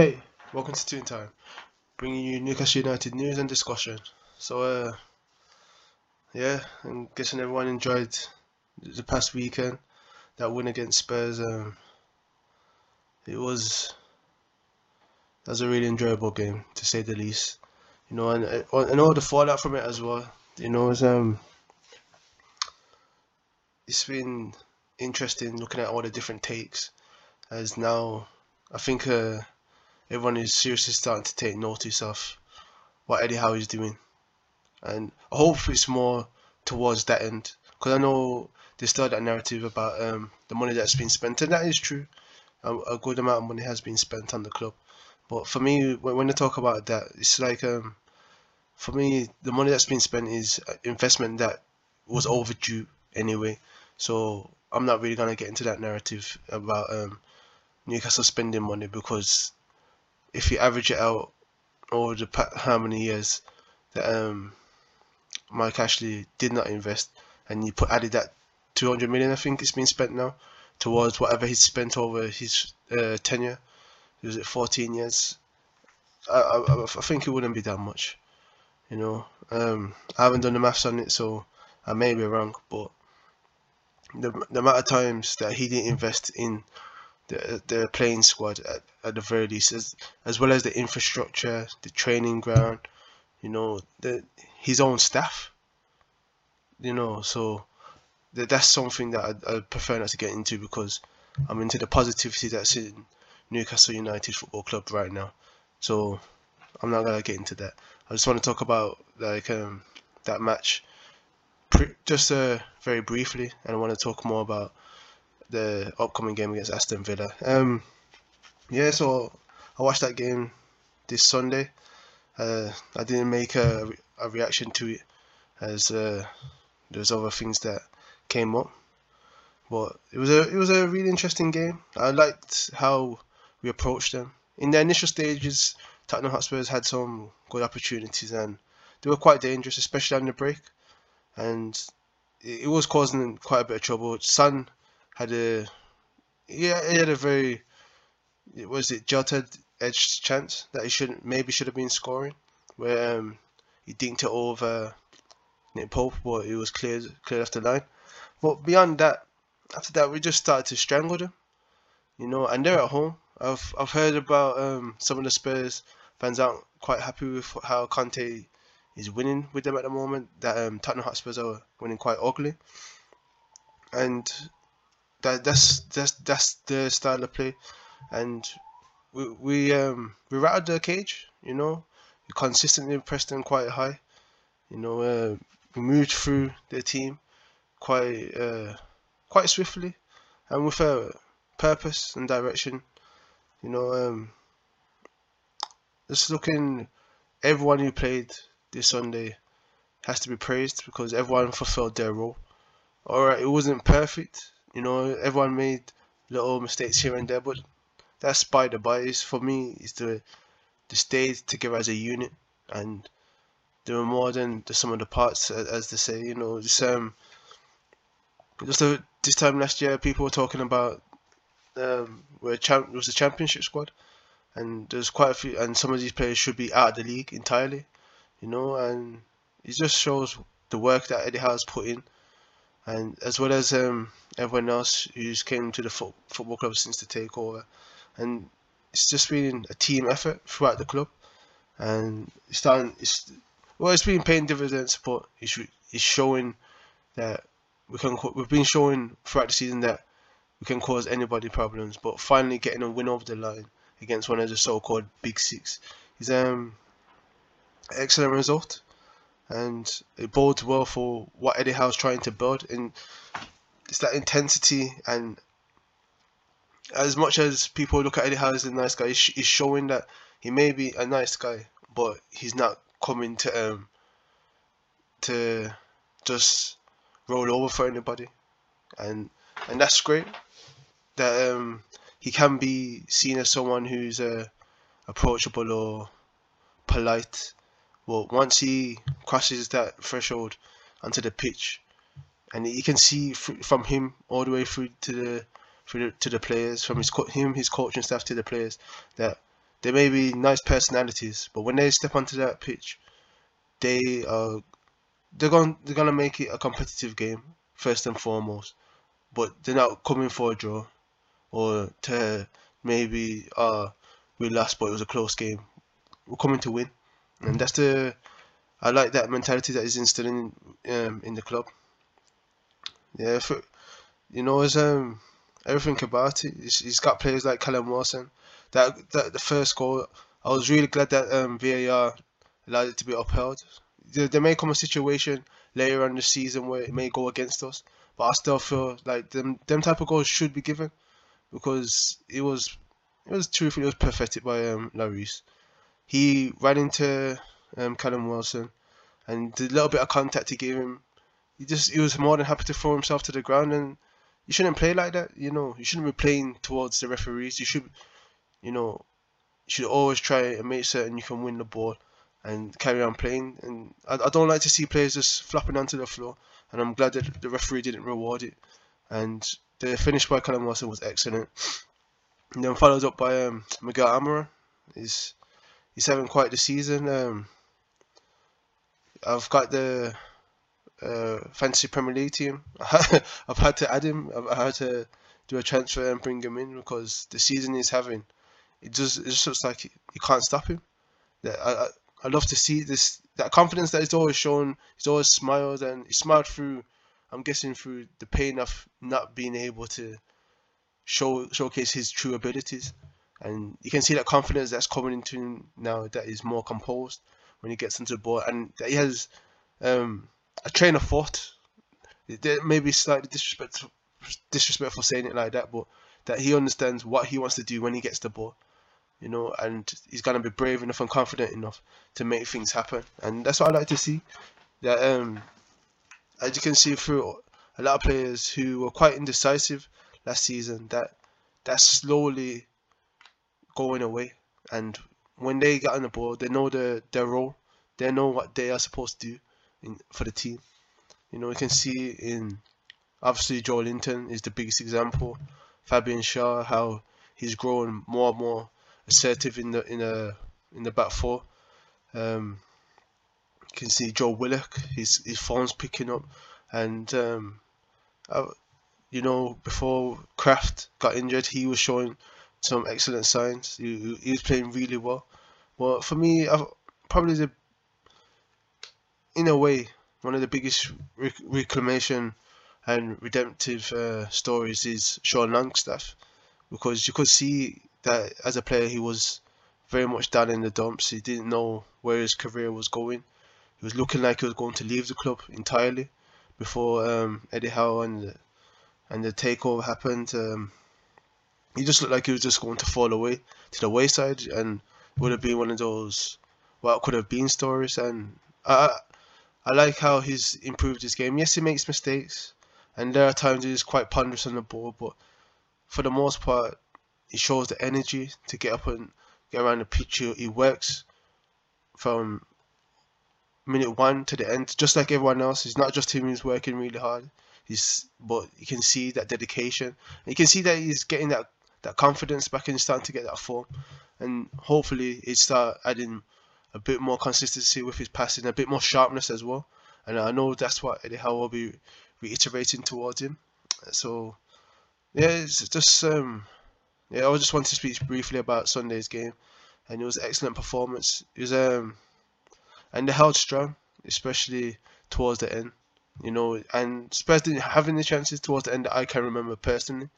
Hey, welcome to Toontyme, bringing you Newcastle United news and discussion. So, uh, yeah, I'm guessing everyone enjoyed the past weekend. That win against Spurs, um, it was that was a really enjoyable game to say the least. You know, and uh, and all the fallout from it as well. You know, it's um, it's been interesting looking at all the different takes. As now, I think uh everyone is seriously starting to take notice of what Eddie Howe is doing, and I hope it's more towards that end because I know there's still that narrative about um, the money that's been spent, and that is true. A, a, good amount of money has been spent on the club, but for me, when, when I talk about that, it's like um, for me, the money that's been spent is investment that was overdue anyway. So I'm not really gonna get into that narrative about um, Newcastle spending money because if you average it out over the how many years that um, Mike Ashley did not invest, and you put added that 200 million, I think it's been spent now towards whatever he's spent over his uh, tenure. Was it 14 years? I, I, I think it wouldn't be that much. You know, um, I haven't done the maths on it, so I may be wrong, but the, the amount of times that he didn't invest in the the playing squad at, at the very least, as as well as the infrastructure, the training ground, you know, the his own staff. You know, so that that's something that I, I prefer not to get into because I'm into the positivity that's in Newcastle United Football Club right now. So I'm not gonna get into that. I just want to talk about like um, that match, just uh, very briefly, and I want to talk more about the upcoming game against Aston Villa. Um, yeah, so I watched that game this Sunday. Uh, I didn't make a, a reaction to it as uh, there's other things that came up, but it was a it was a really interesting game. I liked how we approached them in the initial stages. Tottenham Hotspurs had some good opportunities and they were quite dangerous, especially on the break, and it, it was causing quite a bit of trouble. Son had a yeah he had a very was it jotted edge chance that he should maybe should have been scoring where um, he dinked it over Nick Pope but it was cleared cleared off the line. But beyond that after that we just started to strangle them you know and they're at home. I've I've heard about um, some of the Spurs fans aren't quite happy with how Conte is winning with them at the moment that um, Tottenham Hotspurs are winning quite ugly. And that that's that's that's the style of play, and we we um we rattled the cage. You know, we consistently pressed them quite high. You know, uh, we moved through the team quite uh, quite swiftly and with a purpose and direction. You know, um, just looking, everyone who played this Sunday has to be praised because everyone fulfilled their role. Alright, it wasn't perfect, you know, everyone made little mistakes here and there, but that's by the by. for me, is to to stay together as a unit, and there were more than the sum of the parts, as they say. You know, just um, just a, this time last year, people were talking about um, where champ was the championship squad, and there's quite a few, and some of these players should be out of the league entirely. You know, and it just shows the work that Eddie has put in and as well as um, everyone else who's came to the fo- football club since the takeover, and it's just been a team effort throughout the club, and it's starting. It's well, it's been paying dividends, but it's it's showing that we can. We've been showing throughout the season that we can cause anybody problems, but finally getting a win over the line against one of the so-called big six is um excellent result and it bodes well for what Eddie Howe's trying to build. And it's that intensity and as much as people look at Eddie Howe as a nice guy, he's showing that he may be a nice guy, but he's not coming to um to just roll over for anybody, and and that's great. That um he can be seen as someone who's uh, approachable or polite well, once he crosses that threshold onto the pitch, and you can see from him all the way through to the through the, to the players, from his him his coaching staff to the players, that they may be nice personalities, but when they step onto that pitch, they are they're going they're gonna make it a competitive game first and foremost. But they're not coming for a draw or to maybe uh we lost but it was a close game. We're coming to win, and that's the I like that mentality that is instilling um, in the club. Yeah, for, you know, as um everything about it, he's, he's got players like Callum Wilson. That that the first goal, I was really glad that um VAR allowed it to be upheld. There, there may come a situation later on the season where it may go against us, but I still feel like them them type of goals should be given because it was it was truthfully it was perfected by um Lloris. He ran into um, Callum Wilson and the little bit of contact he gave him, he just he was more than happy to throw himself to the ground and you shouldn't play like that. You know, you shouldn't be playing towards the referees. You should, you know, you should always try and make certain you can win the ball and carry on playing. And I, I don't like to see players just flopping onto the floor. And I'm glad that the referee didn't reward it. And the finish by Callum Wilson was excellent. And then followed up by um, Miguel Almiron. He's he's having quite the season. Um, I've got the uh, fantasy Premier League team. I've had to add him. I've had to do a transfer and bring him in because the season he's having, it just it just looks like you can't stop him. I, I I love to see this that confidence that he's always shown. He's always smiled and he smiled through. I'm guessing through the pain of not being able to show showcase his true abilities, and you can see that confidence that's coming into him now. That he's more composed when he gets into the ball, and that he has um, a train of thought. It may be slightly disrespectful, disrespectful saying it like that, but that he understands what he wants to do when he gets the ball, you know, and he's gonna be brave enough and confident enough to make things happen, and that's what I like to see. That um, as you can see through a lot of players who were quite indecisive last season, that that's slowly going away, and when they get on the ball, they know their their role, they know what they are supposed to do in, for the team. You know, you can see in obviously Joelinton is the biggest example. Fabian Schär, how he's growing more and more assertive in the in a in the back four. Um, you can see Joe Willock, his his form's picking up, and um, I, you know before Krafth got injured, he was showing some excellent signs. He, he was playing really well. But for me, I've, probably the in a way, one of the biggest rec- reclamation and redemptive uh, stories is Sean Longstaff, because you could see that as a player he was very much down in the dumps. He didn't know where his career was going. He was looking like he was going to leave the club entirely before um, Eddie Howe and the, and the takeover happened. Um, he just looked like he was just going to fall away to the wayside, and would have been one of those what could have been stories. And I I like how he's improved his game. Yes, he makes mistakes, and there are times he's quite ponderous on the ball, but for the most part, he shows the energy to get up and get around the pitch. He works from minute one to the end, just like everyone else. It's not just him who's working really hard. He's, but you can see that dedication. You can see that he's getting that, that confidence back and starting to get that form. And hopefully, he start adding a bit more consistency with his passing, a bit more sharpness as well. And I know that's what Eddie Howe will be reiterating towards him. So yeah, it's just um, yeah, I just wanted to speak briefly about Sunday's game, and it was an excellent performance. It was um, and they held strong, especially towards the end. You know, and Spurs didn't have any chances towards the end that I can remember personally.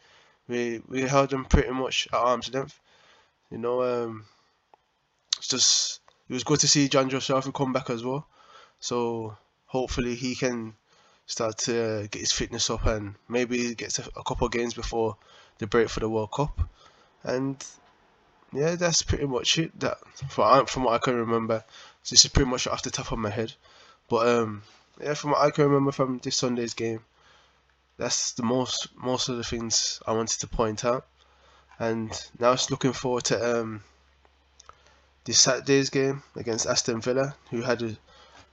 We we held them pretty much at arm's length. You know, um, it's just it was good to see Jonjo Shelvey come back as well. So hopefully he can start to get his fitness up and maybe get a, a couple of games before the break for the World Cup. And yeah, that's pretty much it. That from from what I can remember, this is pretty much off the top of my head. But um, yeah, from what I can remember from this Sunday's game, that's the most most of the things I wanted to point out. And now it's looking forward to um, this Saturday's game against Aston Villa, who had an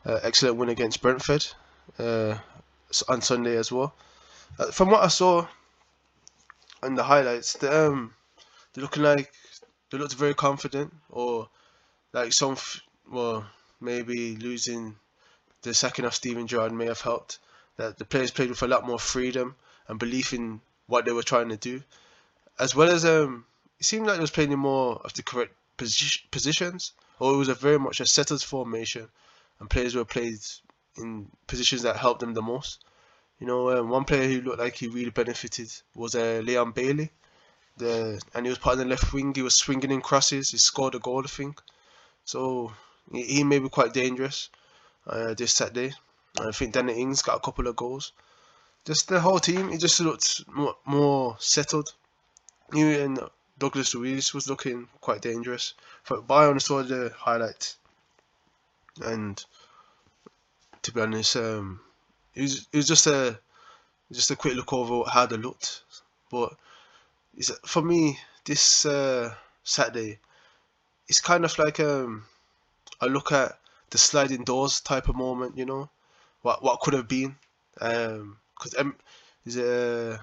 excellent win against Brentford uh, on Sunday as well. Uh, from what I saw in the highlights, they're, um, they're looking like they looked very confident, or like some, well, maybe losing the second of Steven Gerrard may have helped. That the players played with a lot more freedom and belief in what they were trying to do, as well as um, it seemed like they was playing in more of the correct posi- positions, or it was a very much a settled formation, and players were played in positions that helped them the most. You know, um, one player who looked like he really benefited was uh, Leon Bailey. The and he was part of the left wing. He was swinging in crosses. He scored a goal, I think. So he, he may be quite dangerous uh, this Saturday. I think Danny Ings got a couple of goals. Just the whole team, it just looked more, more settled. Even Douglas Luiz was looking quite dangerous. But only saw the highlights, and to be honest, um, it was it was just a just a quick look over how they looked. But it's, for me, this uh, Saturday, it's kind of like um, I look at the sliding doors type of moment, you know, what what could have been. Because um, is uh,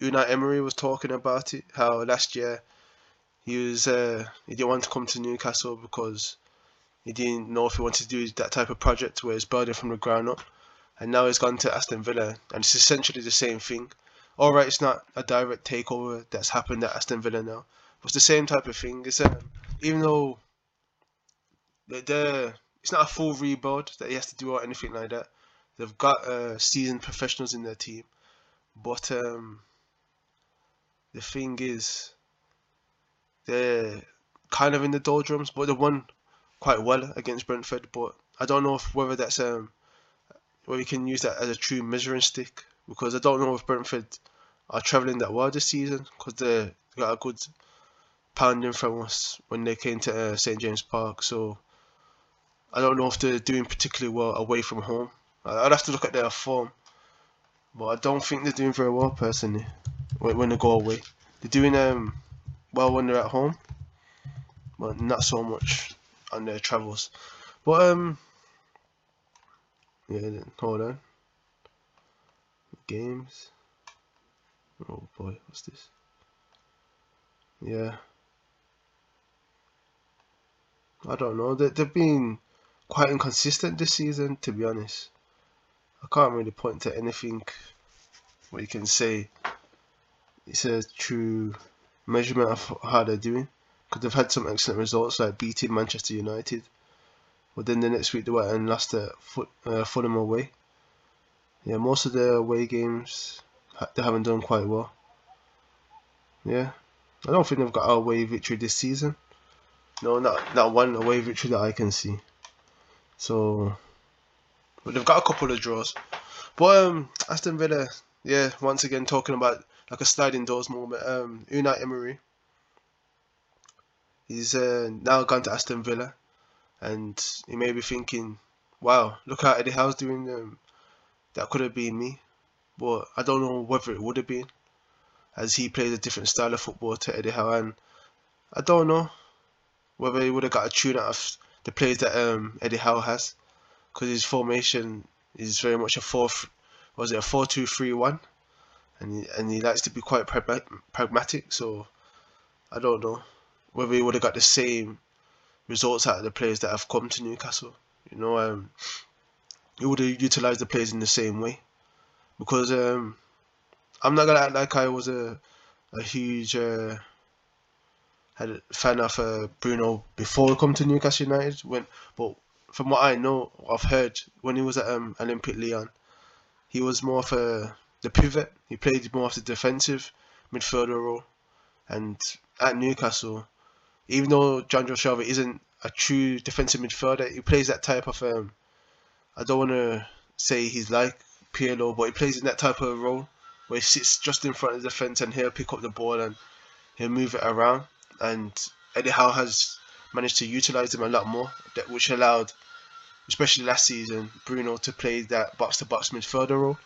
Unai Emery was talking about it, how last year he was uh, he didn't want to come to Newcastle because he didn't know if he wanted to do that type of project where it's building from the ground up. And now he's gone to Aston Villa, and it's essentially the same thing. All right, it's not a direct takeover that's happened at Aston Villa now, but it's the same type of thing. It's um, even though the, the it's not a full rebuild that he has to do or anything like that. They've got uh, seasoned professionals in their team, but um, the thing is, they're kind of in the doldrums. But they won quite well against Brentford. But I don't know if whether that's um whether you can use that as a true measuring stick because I don't know if Brentford are travelling that well this season because they got a good pounding from us when they came to uh, St James Park. So I don't know if they're doing particularly well away from home. I'd have to look at their form, but I don't think they're doing very well personally when they go away. They're doing um well when they're at home, but not so much on their travels. But um, yeah, hold on. Games. Oh boy, what's this? Yeah. I don't know. They, they've been quite inconsistent this season, to be honest. I can't really point to anything where you can say it's a true measurement of how they're doing. Because they've had some excellent results, like beating Manchester United. But then the next week they went and lost at uh, Fulham away. Yeah, most of their away games they haven't done quite well. Yeah, I don't think they've got a away victory this season. No, not not one away victory that I can see. So, but they've got a couple of draws. But um, Aston Villa, yeah, once again talking about like a sliding doors moment. Um, Unai Emery, he's uh, now gone to Aston Villa, and he may be thinking, "Wow, look how Eddie Howe's doing. Um, that could have been me." But I don't know whether it would have been, as he plays a different style of football to Eddie Howe, and I don't know whether he would have got a tune out of the plays that um, Eddie Howe has, because his formation is very much a four, was it a four two three one, and he, and he likes to be quite pragmatic. So I don't know whether he would have got the same results out of the players that have come to Newcastle. You know, um, he would have utilised the players in the same way, because um, I'm not gonna act like I was a a huge uh, had a fan of uh, Bruno before he come to Newcastle United. When, but from what I know, I've heard when he was at um, Olympique Lyon, he was more of a the pivot. He played more of the defensive midfielder role, and at Newcastle, even though Jonjo Shelvey isn't a true defensive midfielder, he plays that type of um. I don't want to say he's like Pirlo, but he plays in that type of role where he sits just in front of the defense and he'll pick up the ball and he'll move it around and Eddie Howe has managed to utilize him a lot more, that which allowed, especially last season, Bruno to play that box to box midfielder role,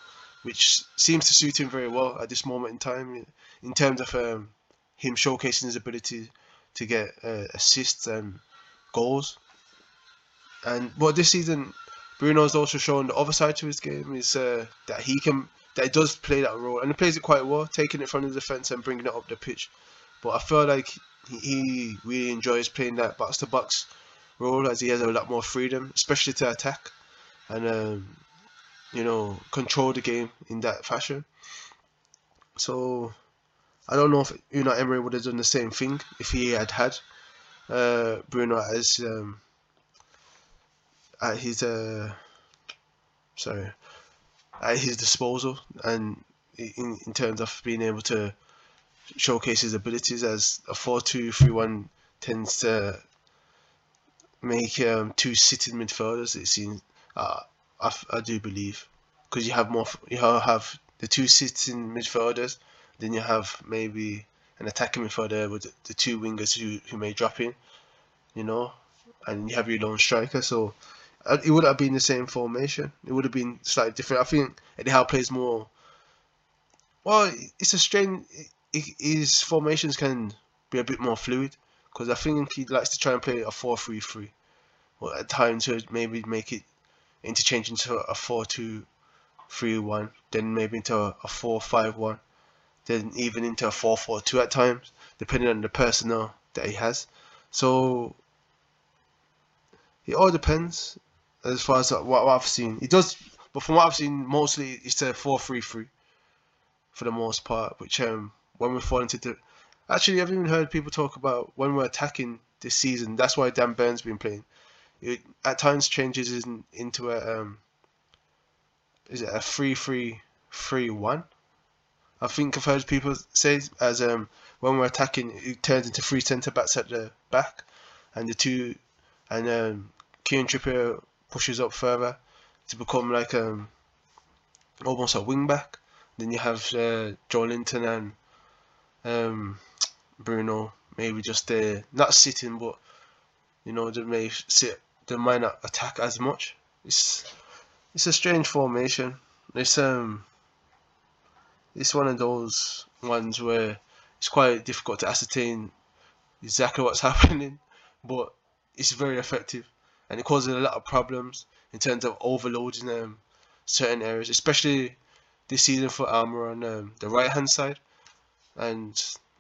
which seems to suit him very well at this moment in time, in terms of um, him showcasing his ability to get uh, assists and goals. And but this season, Bruno's also shown the other side to his game is uh, that he can that does play that role and he plays it quite well, taking it from the defense and bringing it up the pitch. But I feel like he, really enjoys playing that box to box role as he has a lot more freedom, especially to attack and um, you know control the game in that fashion. So I don't know if Unai Emery would have done the same thing if he had had uh, Bruno as um, at his uh, sorry at his disposal and in, in terms of being able to showcase his abilities as a 4-2-3-1 tends to make um, two sitting midfielders it seems uh, I, I do believe because you have more you have the two sitting midfielders then you have maybe an attacking midfielder with the two wingers who, who may drop in you know and you have your lone striker so uh, it would have been the same formation. It would have been slightly different. I think Eddie Howe plays more. Well, it's a strange. His formations can be a bit more fluid because I think he likes to try and play a 4-3-3, or at times to maybe make it interchange into a 4-2-3-1, then maybe into a 4-5-1, then even into a 4-4-2 at times, depending on the personnel that he has. So it all depends as far as what, I've seen. It does, but from what I've seen, mostly it's a 4 3 3 for the most part, which um, when we fall into the. Actually, I've even heard people talk about when we're attacking this season, that's why Dan Burn's been playing. It at times changes in, into a. Um, is it a 3 3 3 1? I think I've heard people say as um when we're attacking, it turns into three centre backs at the back, and the two, and um, Kieran Trippier pushes up further to become like um almost a wing back. Then you have uh, Joelinton and um, Bruno maybe just not sitting, but you know they may sit, they might not attack as much. It's it's a strange formation. It's um it's one of those ones where it's quite difficult to ascertain exactly what's happening, but it's very effective and it causes a lot of problems in terms of overloading um, certain areas, especially this season for Almiron um, the right hand side. And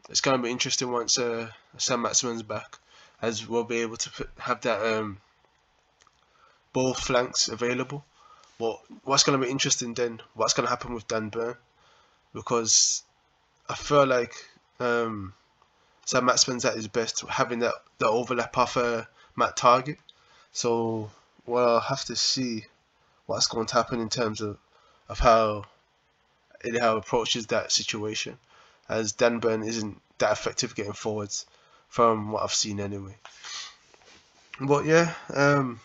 it's going to be interesting once uh, Saint-Maximin's back, as we'll be able to put, have that um, both flanks available. But what's going to be interesting then, what's going to happen with Dan Burn? Because I feel like um, Saint-Maximin's at his best, having that the overlap of uh, Matt Targett so we'll have to see what's going to happen in terms of, of how Eddie Howe approaches that situation, as Dan Burn isn't that effective getting forwards from what I've seen anyway. But yeah, um,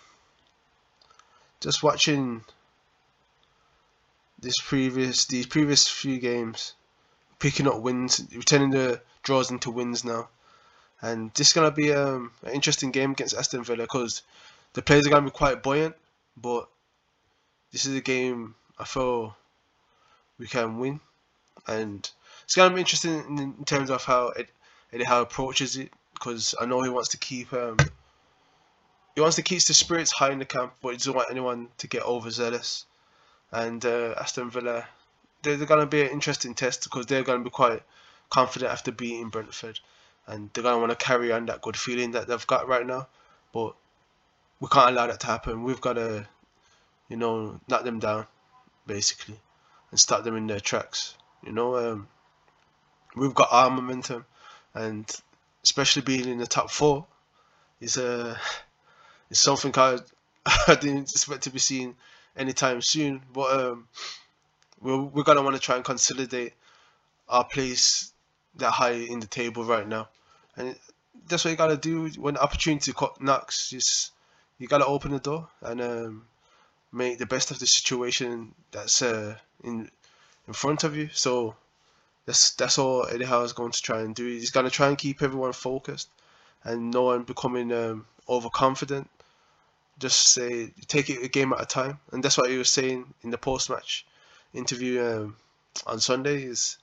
just watching this previous these previous few games, picking up wins, returning the draws into wins now, and this is gonna be um, an interesting game against Aston Villa because the players are to be quite buoyant, but this is a game I feel we can win, and it's going to be interesting in, in terms of how Eddie Howe approaches it, because I know he wants to keep um, he wants to keep the spirits high in the camp, but he doesn't want anyone to get overzealous. And uh, Aston Villa, they're, they're going to be an interesting test because they're going to be quite confident after beating Brentford, and they're going to want to carry on that good feeling that they've got right now. But we can't allow that to happen. We've got to, you know, knock them down, basically, and stop them in their tracks. You know, um, we've got our momentum, and especially being in the top four is a uh, is something I I didn't expect to be seen anytime soon. But um, we're we're gonna want to try and consolidate our place that high in the table right now, and that's what you gotta do when opportunity knocks. Just you gotta open the door and um, make the best of the situation that's uh, in in front of you. So that's that's all Eddie Howe is going to try and do. He's gonna try and keep everyone focused and no one becoming um, overconfident. Just say take it a game at a time, and that's what he was saying in the post-match interview um, on Sunday. Is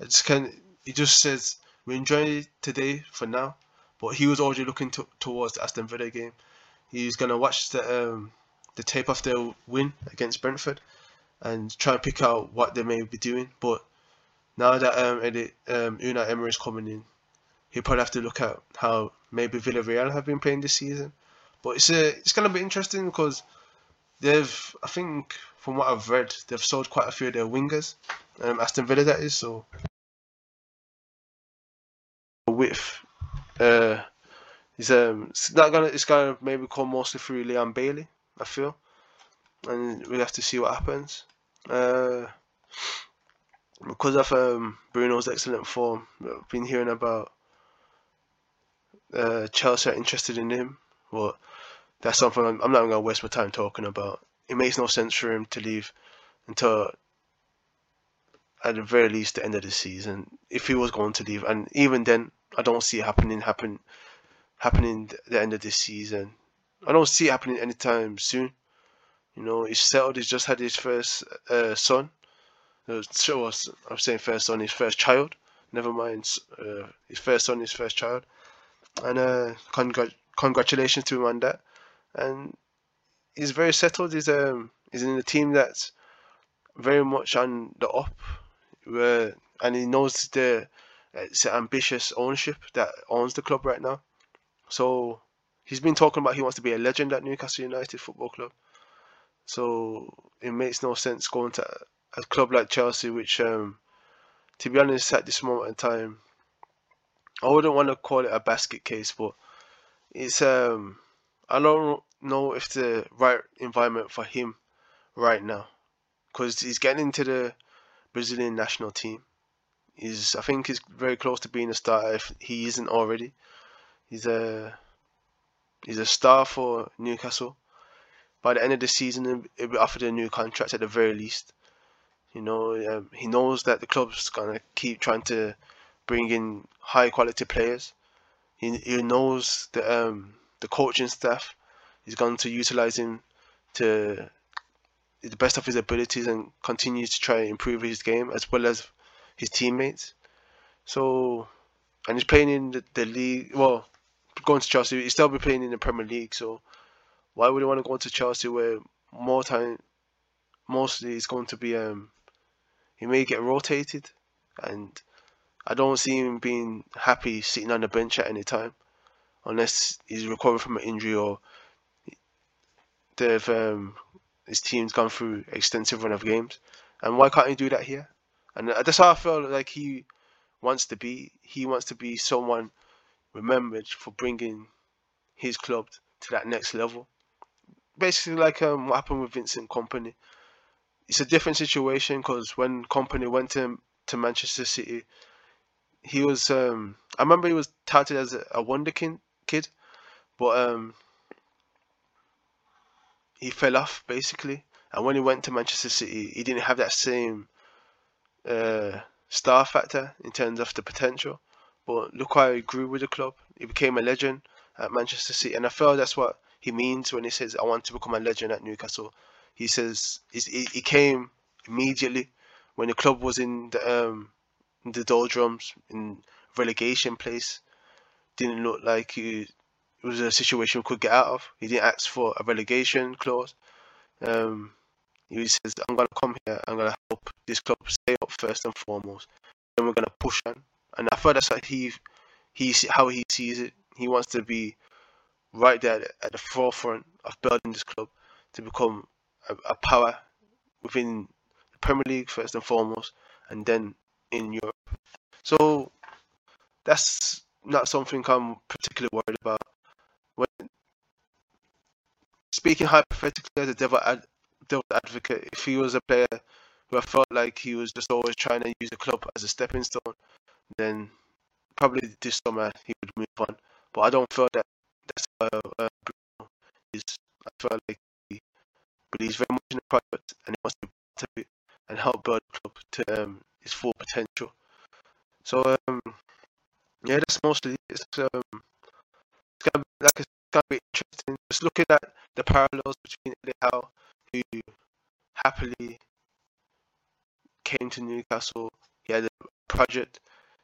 it's kind he just says we're enjoying it today for now, but he was already looking to, towards the Aston Villa game he's going to watch the um, the tape of their win against Brentford and try and pick out what they may be doing. But now that um, Eddie, um, Unai Emery is coming in, he'll probably have to look at how maybe Villarreal have been playing this season. But it's a, it's gonna be interesting because they've I think from what I've read they've sold quite a few of their wingers, um, Aston Villa that is. So with uh, he's um it's not gonna it's gonna maybe come mostly through Leon Bailey I feel, and we'll have to see what happens. Uh, because of um, Bruno's excellent form, I've been hearing about uh, Chelsea are interested in him. Well, that's something I'm, I'm not going to waste my time talking about. It makes no sense for him to leave until, at the very least, the end of the season. If he was going to leave, and even then, I don't see it happening happen happening the end of this season. I don't see it happening anytime soon. You know, he's settled. He's just had his first uh, son. So I'm saying first son, his first child. Never mind, uh, his first son, his first child. And uh, congr- congratulations to him on that. And he's very settled. He's um he's in a team that's very much on the up, where and he knows the it's an ambitious ownership that owns the club right now. So he's been talking about he wants to be a legend at Newcastle United Football Club. So it makes no sense going to a club like Chelsea, which, um, to be honest, at this moment in time, I wouldn't want to call it a basket case, but it's um, I don't know if the right environment for him right now, because he's getting into the Brazilian national team. He's I think he's very close to being a starter if he isn't already. He's a he's a star for Newcastle. By the end of the season, he'll be offered a new contract at the very least. You know, um, he knows that the club's gonna keep trying to bring in high quality players. He, he knows the um, the coaching staff is going to utilize him to the best of his abilities and continue to try and improve his game as well as his teammates. So, and he's playing in the, the league. Well, going to Chelsea, he's still be playing in the Premier League. So, why would he want to go to Chelsea where more time, mostly it's going to be um, he may get rotated, and I don't see him being happy sitting on the bench at any time, unless he's recovering from an injury or they've um, his team's gone through extensive run of games. And why can't he do that here? And that's how I feel like he wants to be. He wants to be someone remembered for bringing his club to that next level. Basically, like um, what happened with Vincent Kompany it's a different situation because when Kompany went to to Manchester City, he was um, I remember he was touted as a, a wonder kid, kid, but um, he fell off basically. And when he went to Manchester City, he didn't have that same uh, star factor in terms of the potential. But look how he grew with the club. He became a legend at Manchester City, and I feel that's what he means when he says, "I want to become a legend at Newcastle." He says he came immediately when the club was in the um, in the doldrums in relegation place. Didn't look like he, it was a situation we could get out of. He didn't ask for a relegation clause. Um, he says, "I'm gonna come here. I'm gonna help this club stay up first and foremost. Then we're gonna push on." And I thought that's like he, he how he sees it. He wants to be right there at the forefront of building this club to become a, a power within the Premier League first and foremost, and then in Europe. So that's not something I'm particularly worried about. When speaking hypothetically as a devil, ad, devil advocate, if he was a player who I felt like he was just always trying to use the club as a stepping stone, then probably this summer he would move on. But I don't feel that that's how uh, Bruno is. I feel like but he's very much in the project and he wants to be it and help build the club to um, its full potential. So um, yeah, that's mostly it's um, it's gonna be, like it's gonna be interesting. Just looking at the parallels between Eddie Howe, who happily came to Newcastle. He had a project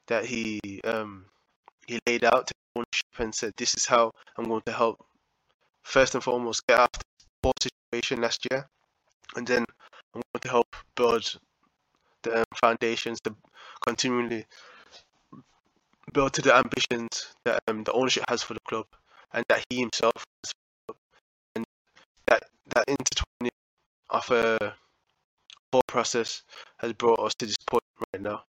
that he um, he laid out to ownership and said, "This is how I'm going to help." First and foremost, get the poor situation last year, and then I'm going to help build the um, foundations to continually build to the ambitions that um, the ownership has for the club and that he himself has. And that that intertwining of a whole process has brought us to this point right now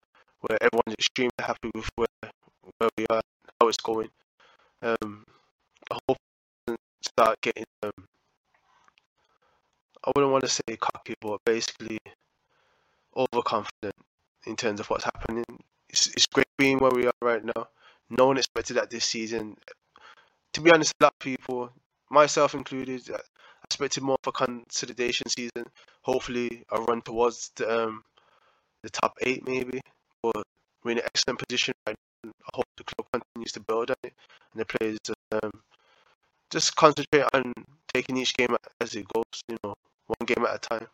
where everyone's extremely happy with where where we are, how it's going. Um, I hope start getting um, I wouldn't want to say cocky, but basically overconfident in terms of what's happening. It's, it's great being where we are right now. No one expected that this season. To be honest, a lot of people, myself included, I expected more of a consolidation season. Hopefully, a run towards the, um, the top eight, maybe. But we're in an excellent position right now. I hope the club continues to build on it and the players um, just concentrate on taking each game as it goes, you know, one game at a time.